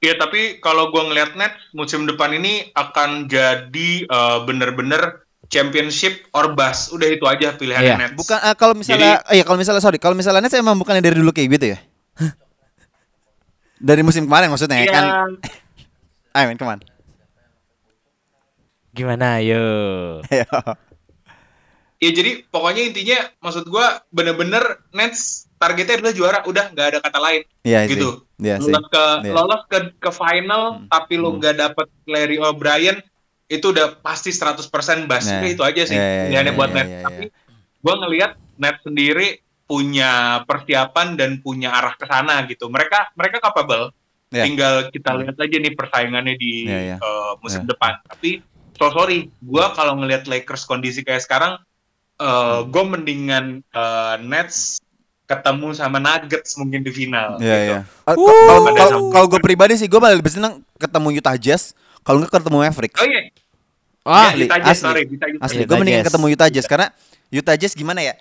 Iya, tapi kalau gua ngeliat net musim depan ini akan jadi eh, bener-bener championship or bust. Udah itu aja pilihannya Iya. Nets. Bukan ah, kalau misalnya eh, iya kalau misalnya sorry, kalau misalnya Nets emang bukannya dari dulu kayak gitu ya? dari musim kemarin maksudnya Iya, kan? I mean, come on. Gimana ayo? Ayo. Ya jadi pokoknya intinya maksud gua bener-bener Nets targetnya adalah juara, udah nggak ada kata lain. Iya sih. gitu. Iya sih. lolos ke Iya. lolos ke ke final Hmm. tapi lu Hmm. nggak dapet Larry O'Brien itu udah pasti 100% bas. Nah, itu aja sih iya, iya, pilihannya iya, buat iya, Nets. iya, Tapi gua ngelihat Nets sendiri punya persiapan dan punya arah ke sana gitu. Mereka mereka capable. Iya. Tinggal kita lihat aja nih persaingannya di Iya, iya. eh, musim Iya. depan. Tapi so sorry, gua kalau ngelihat Lakers kondisi kayak sekarang eh gue mendingan eh, Nets ketemu sama Nuggets mungkin di final. Iya gitu. iya. Ah, Kalau kalau gue pribadi sih gue malah lebih seneng ketemu Utah Jazz kalau nggak ketemu Mavericks. Oh iya, Ah, Ya, Utah Jazz, asli. sorry, Utah Jazz. Asli, Utah gue mendingan ketemu Utah Jazz karena Utah Jazz gimana ya?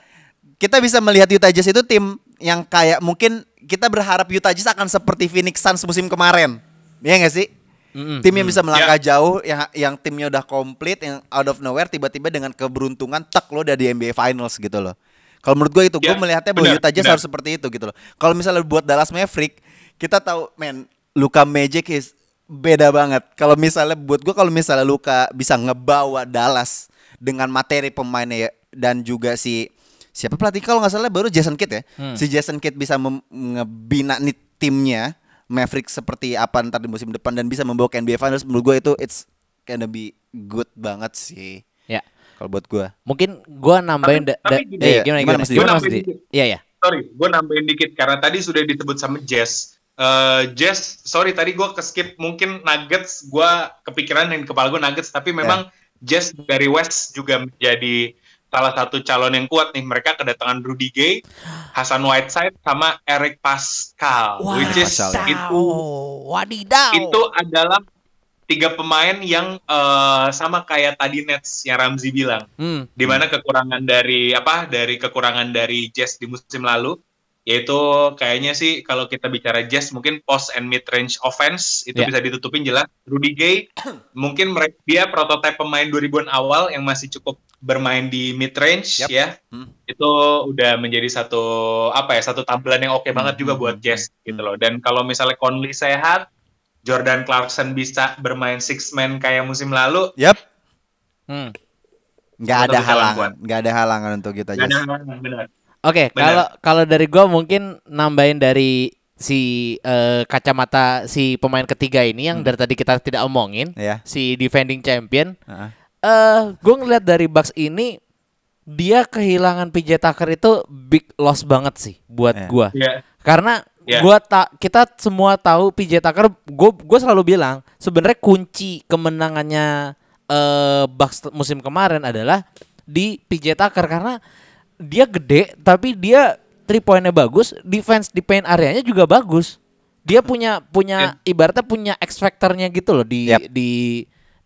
Kita bisa melihat Utah Jazz itu tim yang kayak mungkin kita berharap Utah Jazz akan seperti Phoenix Suns musim kemarin. Iya gak sih? Mm-mm. Tim yang bisa melangkah Ya. jauh, yang yang timnya udah komplit, yang out of nowhere tiba-tiba dengan keberuntungan tak lo udah di NBA Finals gitu loh. Kalau menurut gue itu, gue Ya, melihatnya bahwa Utah Jazz harus seperti itu gitu loh. Kalau misalnya buat Dallas Maverick, kita tahu, men, Luka Magic is beda banget. Kalau misalnya buat gue, kalau misalnya Luka bisa ngebawa Dallas dengan materi pemainnya ya, dan juga si siapa pelatih kalau nggak salah baru Jason Kidd ya. Hmm. Si Jason Kidd bisa mem- ngebina nih timnya Maverick seperti apa ntar di musim depan dan bisa membawa ke NBA Finals menurut gue itu it's gonna be good banget sih Ya. kalau buat gue. Mungkin gua nambahin Tapi- da, tapi gini, eh, iya, gimana gimana, gimana? Gimana Iya ya. Sorry, gue nambahin dikit karena tadi sudah disebut sama Jazz. Eh, Jazz, sorry tadi gue ke skip mungkin Nuggets, gue kepikiran yang di kepala gue Nuggets, tapi memang Jazz dari West juga menjadi salah satu calon yang kuat nih. Mereka kedatangan Rudy Gay, Hasan Whiteside, sama Eric Pascal, which is Pascal. itu Wadidaw. itu adalah tiga pemain yang eh, sama kayak tadi Nets yang Ramzi bilang Hmm. di mana kekurangan dari apa dari kekurangan dari Jazz di musim lalu yaitu kayaknya sih kalau kita bicara Jazz mungkin post and mid range offense itu Ya. bisa ditutupin jelas Rudy Gay mungkin mereka dia prototipe pemain 2000-an awal yang masih cukup bermain di mid range Yap. ya Hmm. itu udah menjadi satu apa ya satu tampilan yang oke banget juga Hmm, buat hmm, Jazz hmm, gitu loh dan kalau misalnya Conley sehat Jordan Clarkson bisa bermain six man kayak musim lalu, Yap, Hmm. nggak ada halangan, nggak ada halangan untuk kita nggak ada Jas. halangan, benar. Oke, Benar. kalau kalau dari gua mungkin nambahin dari si eh, kacamata si pemain ketiga ini yang dari tadi kita tidak omongin, Ya. si defending champion. Heeh. Eh, gue ngeliat dari Bucks ini dia kehilangan PJ Tucker itu big loss banget sih buat Iya. gua. Iya. Karena Iya. gua tak kita semua tahu PJ Tucker gue gue selalu bilang sebenarnya kunci kemenangannya eh Bucks t- musim kemarin adalah di PJ Tucker karena dia gede tapi dia three pointnya bagus, defense di paint areanya juga bagus. Dia punya punya ibaratnya punya X factornya gitu loh di Yap. di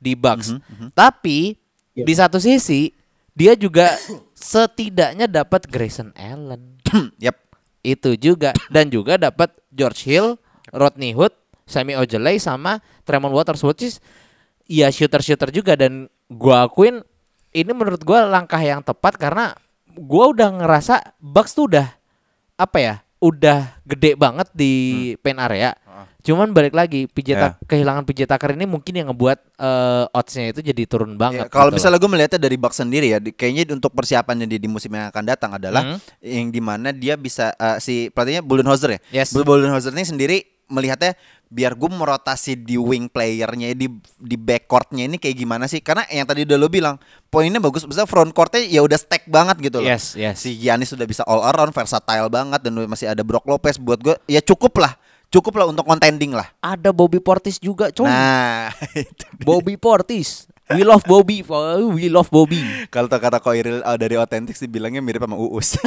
di Bucks. Tapi di satu sisi dia juga setidaknya dapat Grayson Allen Yap. itu juga dan juga dapat George Hill, Rodney Hood, Sammy Ojeley sama Tremont Waters which is ya shooter-shooter juga dan gua akuin ini menurut gua langkah yang tepat karena gua udah ngerasa Bucks tuh udah apa ya? udah gede banget di paint area. Cuman balik lagi Ya. Tak- kehilangan PJ Tucker ini mungkin yang ngebuat eh, odds-nya itu jadi turun Ya, banget. kalau gitu misalnya gue melihatnya dari Bucks sendiri ya, di- kayaknya untuk persiapannya di, di musim yang akan datang adalah Hmm. yang di mana dia bisa eh, si pelatihnya Budenholzer ya. Yes. Budenholzer ini sendiri melihatnya biar gue merotasi di wing playernya di di backcourtnya ini kayak gimana sih? Karena yang tadi udah lo bilang poinnya bagus, misalnya front courtnya ya udah stack banget gitu loh. Yes, yes. Si Giannis sudah bisa all around, versatile banget dan masih ada Brook Lopez buat gue ya cukup lah, cukup lah untuk contending lah. Ada Bobby Portis juga, coy. Nah. Bobby Portis. We love Bobby. Oh, We love Bobby. Kalau kata Koiril uh, dari Authentic sih bilangnya mirip sama Uus.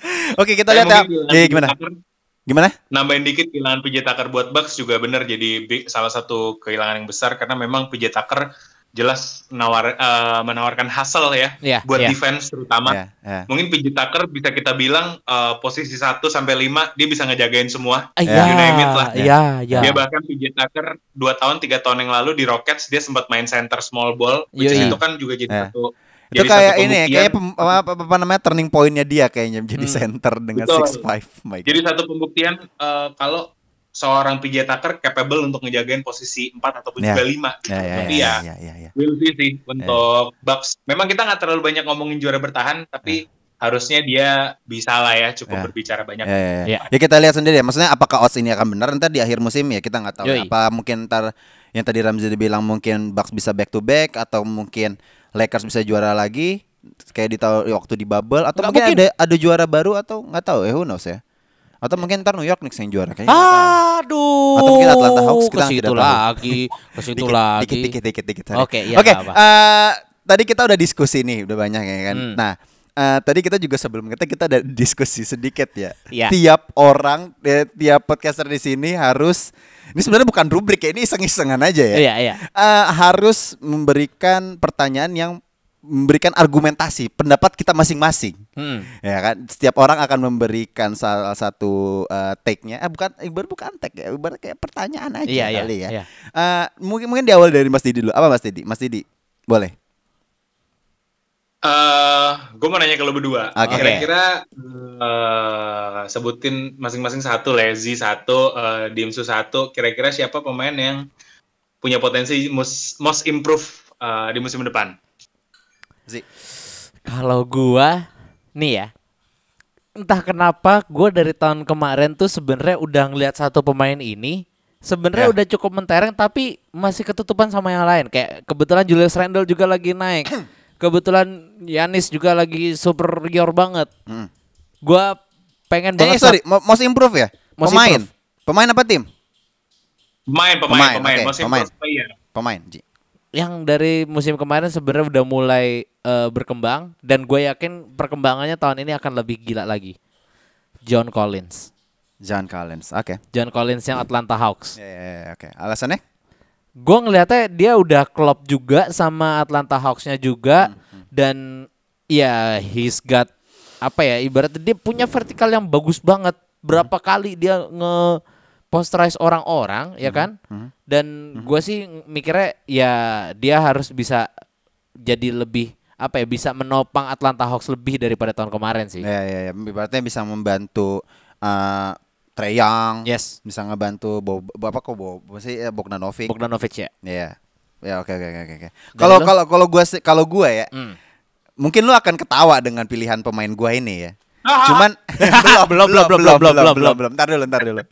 Oke kita lihat ya. PJ gimana? Gimana? nambahin dikit kehilangan PJ Tucker buat Bucks juga benar jadi big- salah satu kehilangan yang besar karena memang PJ Tucker jelas menawar, eh, menawarkan hasil ya Iya, buat iya. defense terutama. Ya, ya. Mungkin PJ Tucker bisa kita bilang eh, posisi 1 sampai 5 dia bisa ngejagain semua. Ah, Ya. Ya, You name it lah. ya, ya. Dia bahkan PJ Tucker 2 tahun 3 tahun yang lalu di Rockets dia sempat main center small ball which is Yoi. itu kan juga jadi Ya. satu Itu jadi kayak ini ya, kayak pem- apa, apa, apa namanya turning pointnya dia kayaknya menjadi Hmm. center dengan Betul. 6'5. My God. Jadi satu pembuktian eh, kalau seorang PJ Tucker capable untuk ngejagain posisi 4 ataupun Ya. juga 5. Ya, ya, Tapi ya, ya, ya, ya, ya. will see sih untuk Bucks. Memang kita nggak terlalu banyak ngomongin juara bertahan, tapi harusnya dia bisa lah ya cukup Ya. berbicara banyak. Ya, ya, ya. Ya. Ya, kita lihat sendiri ya. Maksudnya apakah odds ini akan benar ntar di akhir musim ya kita nggak tahu. Yoi. Apa mungkin ntar yang tadi Ramzi bilang mungkin Bucks bisa back to back atau mungkin Lakers bisa juara lagi kayak di tahun waktu di bubble atau Nggak mungkin, mungkin. ada ada juara baru atau nggak tahu ya who knows ya. Atau mungkin ntar New York Knicks yang juara kayaknya. Aduh. Atau mungkin Atlanta Hawks, kita ke situ lagi, ke situ lagi. Dikit dikit dikit dikit. Oke, iya, Oke, apa. eh, tadi kita udah diskusi nih, udah banyak ya kan. Hmm. Nah, eh, tadi kita juga sebelum kita kita ada diskusi sedikit ya. Iya. Tiap orang, eh, tiap podcaster di sini harus ini sebenarnya bukan rubrik ya, ini iseng-isengan aja ya. Iya, iya. Eh, harus memberikan pertanyaan yang memberikan argumentasi pendapat kita masing-masing. Hmm. Ya kan, setiap orang akan memberikan salah satu eh, take-nya. Eh bukan ibarat bukan take ya, ibarat kayak pertanyaan aja Iya, iya, kali ya. iya. Eh, mungkin mungkin di awal dari Mas Didi dulu. Apa Mas Didi? Mas Didi, boleh. Eh, gue mau nanya ke lo berdua. Oke. Kira-kira eh, sebutin masing-masing satu, Lezi satu, eh, Dimsu satu. Kira-kira siapa pemain yang punya potensi most, most improve eh, di musim depan? Zi. Kalau gua nih ya. Entah kenapa gua dari tahun kemarin tuh sebenarnya udah ngelihat satu pemain ini sebenarnya Ya. udah cukup mentereng tapi masih ketutupan sama yang lain. Kayak kebetulan Julius Randle juga lagi naik. Kebetulan Yanis juga lagi superior banget. Hmm. Gua pengen Eh, banget sorry, mo- most improve ya? Most pemain. improve. Pemain apa tim? Pemain, pemain, Pemain, pemain. oke, Most pemain. improve player. Pemain, Ji. yang dari musim kemarin sebenarnya udah mulai eh, berkembang dan gue yakin perkembangannya tahun ini akan lebih gila lagi. John Collins, John Collins. Oke. John Collins yang Atlanta Hawks. Ya, ya, ya, oke. Alasannya? Gue ngelihatnya dia udah klop juga sama Atlanta Hawksnya juga dan ya he's got apa ya ibaratnya dia punya vertikal yang bagus banget. Berapa kali dia nge posterize orang-orang ya kan? Dan gue sih mikirnya ya dia harus bisa jadi lebih apa ya bisa menopang Atlanta Hawks lebih daripada tahun kemarin sih. Ya, ya, ya. Ibaratnya bisa membantu eh, Trey Young, Yes. bisa ngebantu Bob, apa kok Bob, sih ya, Bogdanovic. Bogdanovic ya. Iya. Ya oke oke oke oke. Kalau kalau kalau gua sih- kalau gua ya, Hmm. mungkin lu akan ketawa dengan pilihan pemain gua ini ya. Ah, Cuman Belum, belum, belum, belum, belum, belum, belum. belum. Ntar dulu, ntar dulu.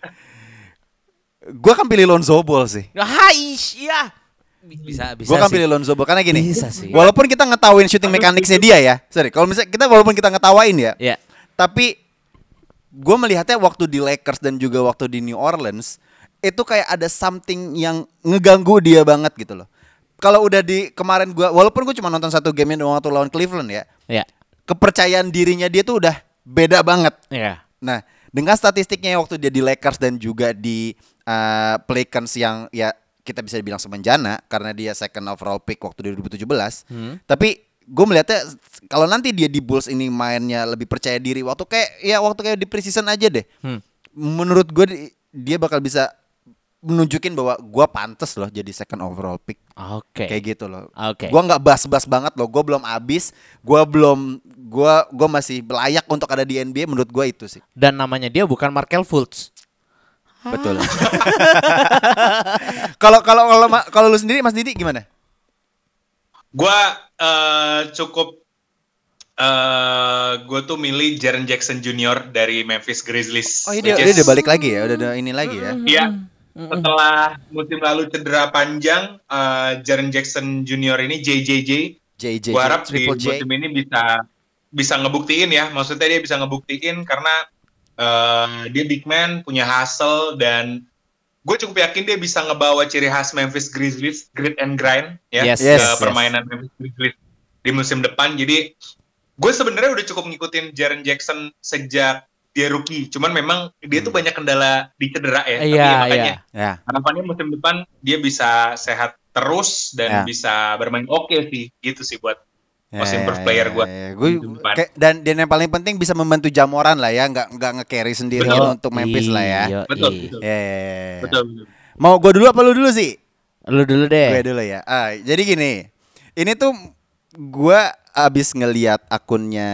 Gua kan pilih Lonzo Ball sih. Hai, iya. Bisa bisa. Gua kan sih. pilih Lonzo Ball karena gini. Bisa sih. Walaupun kita ngetawain shooting mechanicsnya dia ya. Sorry, kalau misalnya kita walaupun kita ngetawain ya, Ya. tapi gue melihatnya waktu di Lakers dan juga waktu di New Orleans itu kayak ada something yang ngeganggu dia banget gitu loh. Kalau udah di kemarin gua walaupun gue cuma nonton satu game doang waktu lawan Cleveland ya, Ya. kepercayaan dirinya dia tuh udah beda banget. Ya. Nah, dengan statistiknya waktu dia di Lakers dan juga di uh, Pelicans yang ya kita bisa bilang semenjana karena dia second overall pick waktu 2017. Hmm. Tapi gue melihatnya kalau nanti dia di Bulls ini mainnya lebih percaya diri waktu kayak ya waktu kayak di preseason aja deh. Hmm. Menurut gue dia bakal bisa menunjukin bahwa gue pantas loh jadi second overall pick Oke. kayak gitu loh. Oke. Gua nggak bas-bas banget loh. Gue belum abis. Gue belum. Gua gua masih layak untuk ada di NBA. Menurut gue itu sih. Dan namanya dia bukan Markel Fultz. Betul. Kalau kalau kalau ma- kalau lu sendiri Mas Didi gimana? Gua eh, cukup eh gue tuh milih Jaren Jackson Jr. dari Memphis Grizzlies. Oh iya dia, which dia is- udah balik lagi ya, udah ada ini lagi ya. Iya. Setelah musim lalu cedera panjang, eh Jaren Jackson Jr. ini JJJ, JJ, gue harap di J. musim ini bisa bisa ngebuktiin ya. Maksudnya dia bisa ngebuktiin karena eh, dia big man, punya hustle dan gue cukup yakin dia bisa ngebawa ciri khas Memphis Grizzlies, grit and grind ya Yes, ke yes, yes. permainan Memphis Grizzlies di musim depan. Jadi gue sebenarnya udah cukup ngikutin Jaren Jackson sejak dia rookie. Cuman memang dia tuh banyak kendala di cedera ya. Tapi Iya, ya makanya iya. Ya. harapannya musim depan dia bisa sehat terus dan Ya. bisa bermain oke sih gitu sih buat Most ya, improved ya, player ya, gua. ya. Musim depan. kayak- dan dan yang paling penting bisa membantu Jamoran lah ya, nggak nggak nge-carry sendiri Betul. untuk Memphis lah ya. Iya, Betul, iya. betul. Ya, ya, ya, ya. betul. betul. Mau gue dulu apa lu dulu sih? Lu dulu deh. Gue dulu ya. Ah, jadi gini. Ini tuh gua abis ngeliat akunnya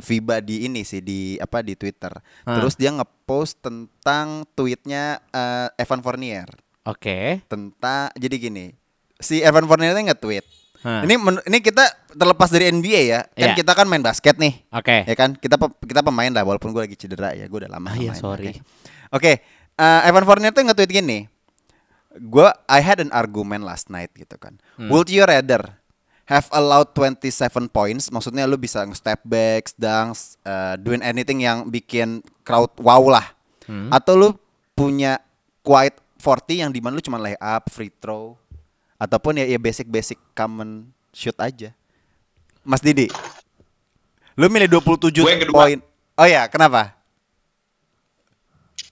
Viba di ini sih di apa di Twitter. Ah. Terus dia ngepost tentang tweetnya eh, Evan Fournier Oke. tentang jadi gini. Si Evan Fournier itu nge-tweet. Hah. Ini ini kita terlepas dari NBA ya. Kan Iya. kita kan main basket nih. Oke. Ya kan? Kita pe- kita pemain lah walaupun gue lagi cedera ya. Gue udah lama Ah, iya, sorry. Oke. Oke, eh, Evan Fournier tuh nge-tweet gini. Gua I had an argument last night gitu kan. Hmm. Would you rather have allowed 27 points? Maksudnya lu bisa nge-step back, dunks, uh, doing anything yang bikin crowd wow lah. Hmm. Atau lu punya quite 40 yang di mana lu cuma lay up, free throw ataupun ya ya basic-basic common shoot aja. Mas Didi. Lu milih 27 Gue yang kedua. poin. Oh ya, kenapa?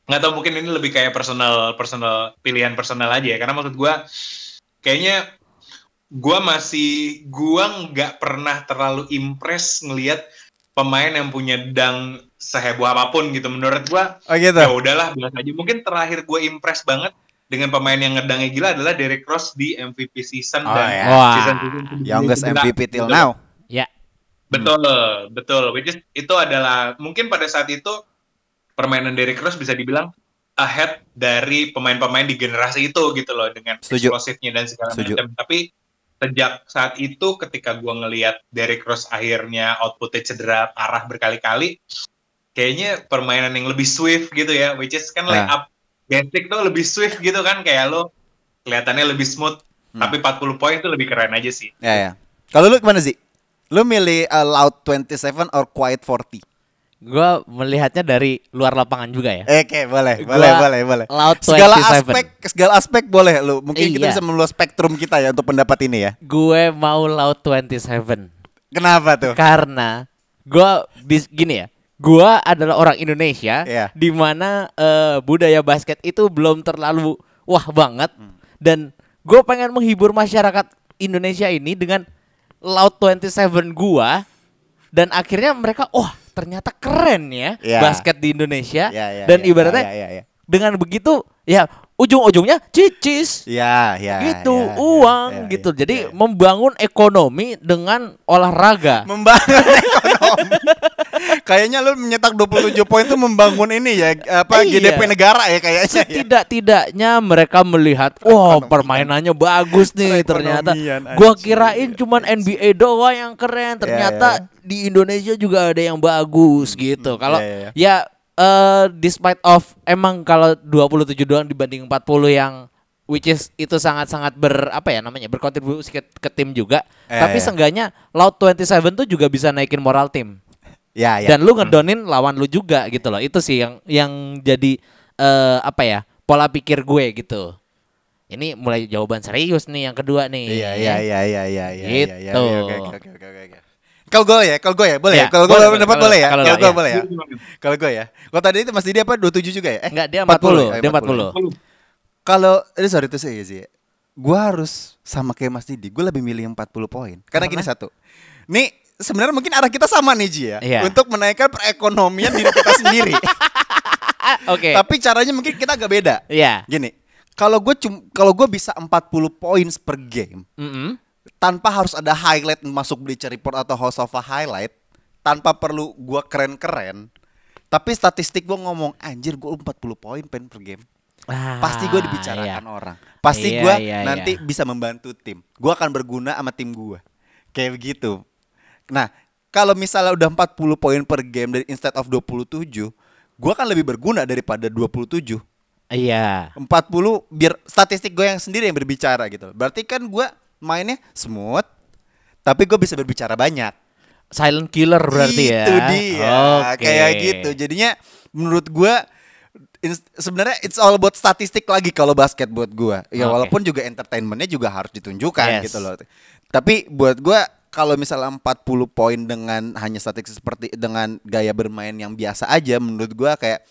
nggak tahu mungkin ini lebih kayak personal personal pilihan personal aja ya karena maksud gua kayaknya gua masih gua nggak pernah terlalu impress ngelihat pemain yang punya dang seheboh apa pun gitu menurut gua Oh gitu. ya udahlah biasa aja mungkin terakhir gue impress banget dengan pemain yang ngedangnya gila adalah Derrick Rose di MVP season Oh, dan ya. Wah. season-season sebelumnya Youngest. MVP till now. Ya. Betul, betul. Which is itu adalah mungkin pada saat itu permainan Derrick Rose bisa dibilang ahead dari pemain-pemain di generasi itu gitu loh dengan Setuju. eksplosifnya dan segala Setuju. macam. Tapi sejak saat itu ketika gua ngelihat Derrick Rose akhirnya outputnya cedera parah berkali-kali, kayaknya permainan yang lebih swift gitu ya, which is kan Nah. layup basic tuh lebih swift gitu kan kayak lo kelihatannya lebih smooth. Hmm. Tapi 40 poin itu lebih keren aja sih. Ya ya. Kalau lu gimana sih? Lu milih uh, loud 27 or quiet 40? Gua melihatnya dari luar lapangan juga ya. Oke, boleh, Gua boleh, boleh, boleh. loud Segala 27. aspek, segala aspek boleh lu. Mungkin kita Iya. bisa meluas spektrum kita ya untuk pendapat ini ya. Gue mau laut 27. Kenapa tuh? Karena gua bis, gini ya. Gua adalah orang Indonesia Iya. di mana eh, budaya basket itu belum terlalu wah banget Hmm. dan gue pengen menghibur masyarakat Indonesia ini dengan laut 27 gua dan akhirnya mereka wah ternyata keren ya Iya. basket di Indonesia Ya, ya, dan ya, ibaratnya ya, ya, ya. dengan begitu ya ujung-ujungnya cicis Ya, ya. gitu ya, ya, uang ya, gitu jadi membangun ekonomi dengan olahraga membangun ekonomi. Kayaknya lu menyetak 27 poin tuh membangun ini ya apa Iya. GDP negara ya kayaknya. ya. Setidak-tidaknya mereka melihat, wah permainannya bagus nih ternyata. Gua kirain cuman NBA doang yang keren, ternyata di Indonesia juga ada yang bagus gitu. Kalau iya, iya. ya eh despite of emang kalau 27 doang dibanding 40 yang which is itu sangat-sangat ber apa ya namanya berkontribusi ke, ke tim juga. Iya, Tapi iya. seenggaknya Loud 27 tuh juga bisa naikin moral tim. Ya, ya. Dan lu ngedonin lawan lu juga gitu loh. Itu sih yang yang jadi eh apa ya? pola pikir gue gitu. Ini mulai jawaban serius nih yang kedua nih. Iya iya iya iya iya iya iya, iya. Gitu. Oke oke oke oke oke. Kalau gue ya, kalau gue ya, boleh Iya, ya. Kalau gue boleh, dapat boleh. ya. Kalau gue iya. boleh ya. Kalau gue ya. Kalau tadi itu Mas Didi apa 27 juga ya? Eh, Enggak, dia 40, ya? dia Oh, 40. Kalau ini sorry itu sih sih. Gue harus sama kayak Mas Didi. Gue lebih milih yang 40 poin. Karena gini satu. Nih sebenarnya mungkin arah kita sama nih Ji ya. Iya. Untuk menaikkan perekonomian diri kita sendiri. Oke. Tapi caranya mungkin kita agak beda. Iya. Gini, kalau gue cum kalau gue bisa 40 poin per game Mm-mm. tanpa harus ada highlight masuk Bleacher Report atau House of a Highlight, tanpa perlu gue keren-keren, tapi statistik gue ngomong anjir gue 40 poin pen per game. Ah, Pasti gue iya. dibicarakan orang. Pasti Iya, gue iya, nanti iya. bisa membantu tim. Gue akan berguna sama tim gue. Kayak begitu. Nah, kalau misalnya udah 40 poin per game dari instead of 27, gue akan lebih berguna daripada 27. Iya. 40 biar statistik gue yang sendiri yang berbicara gitu. Berarti kan gue mainnya smooth, tapi gue bisa berbicara banyak. Silent killer berarti ya. Itu dia, Oke. kayak gitu. Jadinya menurut ins- sebenarnya it's all about statistik lagi kalau basket buat gue. Ya Oke. walaupun juga entertainmentnya juga harus ditunjukkan Yes. gitu loh. Tapi buat gue kalau misalnya 40 poin dengan hanya statistik seperti dengan gaya bermain yang biasa aja, menurut gue kayak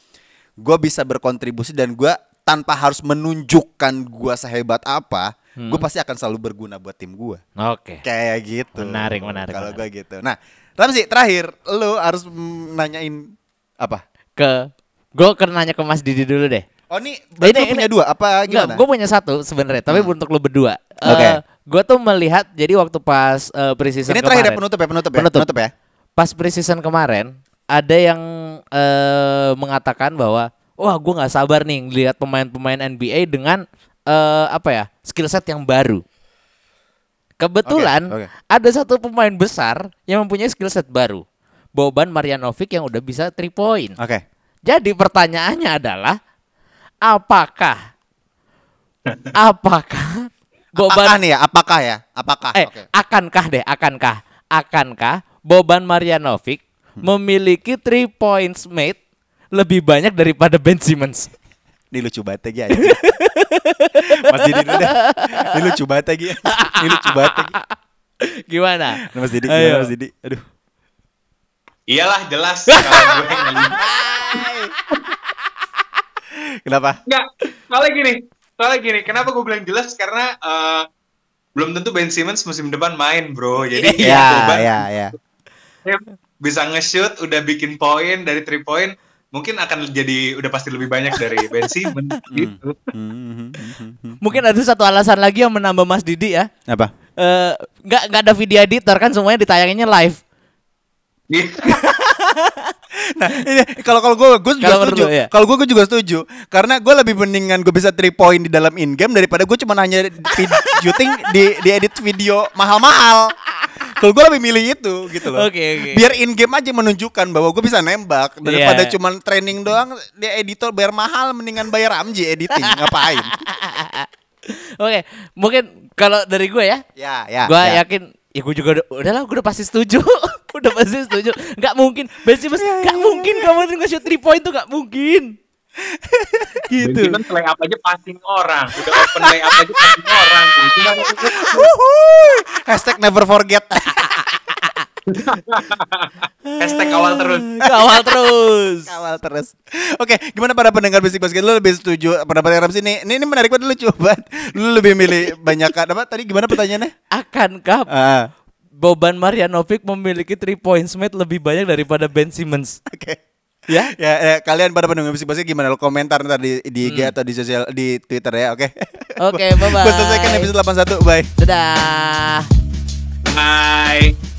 gue bisa berkontribusi dan gue tanpa harus menunjukkan gue sehebat apa, gue Hmm. pasti akan selalu berguna buat tim gue. Oke. Kayak gitu. Menarik, menarik, Kalau gue menarik. gitu. Nah, Ramzi terakhir, lu harus nanyain apa? Ke gue ke nanya ke Mas Didi dulu deh. Oh ini berarti Ini- punya ini- dua apa gimana? gue punya satu sebenarnya, tapi untuk lu berdua. Eh, Oke. Gue tuh melihat jadi waktu pas uh, preseason ini terakhir ya kemarin, penutup ya penutup ya Penutup. penutup ya. pas preseason kemarin ada yang eh, mengatakan bahwa wah gue nggak sabar nih lihat pemain-pemain NBA dengan eh, apa ya skill set yang baru. Kebetulan Oke, oke. ada satu pemain besar yang mempunyai skill set baru, Boban Marjanovic yang udah bisa three point. Oke. Jadi pertanyaannya adalah apakah apakah Apakah Boban nih ya? Apakah ya? Apakah? eh Oke. akankah deh akankah akankah Boban Marjanovic Hmm. memiliki three points made lebih banyak daripada Ben Simmons? Ini lucu banget lagi anjing. Mas Didi deh. Ini lucu banget lagi. Ini lucu banget lagi. Gimana? Mas Didi Ayo. gimana Mas Didi? Aduh. Iyalah jelas kalau gue. Kenapa? Enggak, soalnya gini, soalnya gini. Kenapa gue bilang jelas? Karena eh, belum tentu Ben Simmons musim depan main, bro. Jadi Ya, Boban ya, ya. bisa nge-shoot, udah bikin poin dari three point, mungkin akan jadi udah pasti lebih banyak dari Ben Simmons gitu. Hmm, Mungkin ada satu alasan lagi yang menambah Mas Didi ya. Apa? Eh, nggak nggak ada video editor kan semuanya ditayanginnya live. Nah, ini kalau kalau gue gue juga setuju. ya? Kalau gue gue juga setuju. Karena gue lebih mendingan gue bisa three point di dalam in game daripada gue cuma hanya vid- syuting di di edit video mahal-mahal. Kalau gue lebih milih itu gitu loh. Oke, oke. Biar in game aja menunjukkan bahwa gue bisa nembak daripada Iya. cuman training doang dia editor bayar mahal mendingan bayar Ramji editing ngapain? Oke, mungkin kalau dari gue ya, Ya, ya. gue ya. yakin ya gue juga udah, udahlah gue udah pasti setuju udah pasti setuju nggak mungkin Ben Simmons nggak mungkin kamu nge-shoot 3 point tuh nggak mungkin Ben gitu. Simmons layup aja passing orang, udah open layup aja passing orang. Gimana itu? Wuhui. Hashtag never forget. Hashtag awal terus. kawal terus Kawal terus. Oke, gimana para pendengar bisik basket? Lu lebih setuju pendapat Ramzi ini? Ini, ini menarik banget lu coba. Lu lebih milih banyak apa? Tadi gimana pertanyaannya? akankah Ah, Boban Marjanovic memiliki 3 points made lebih banyak daripada Ben Simmons oke. ya Ya, ya, kalian pada pendengar bisik basket gimana? Lu komentar ntar di, di IG atau di sosial di Twitter ya, oke? Oke, bye-bye. Gue selesaikan episode 81. Bye. dadah Bye.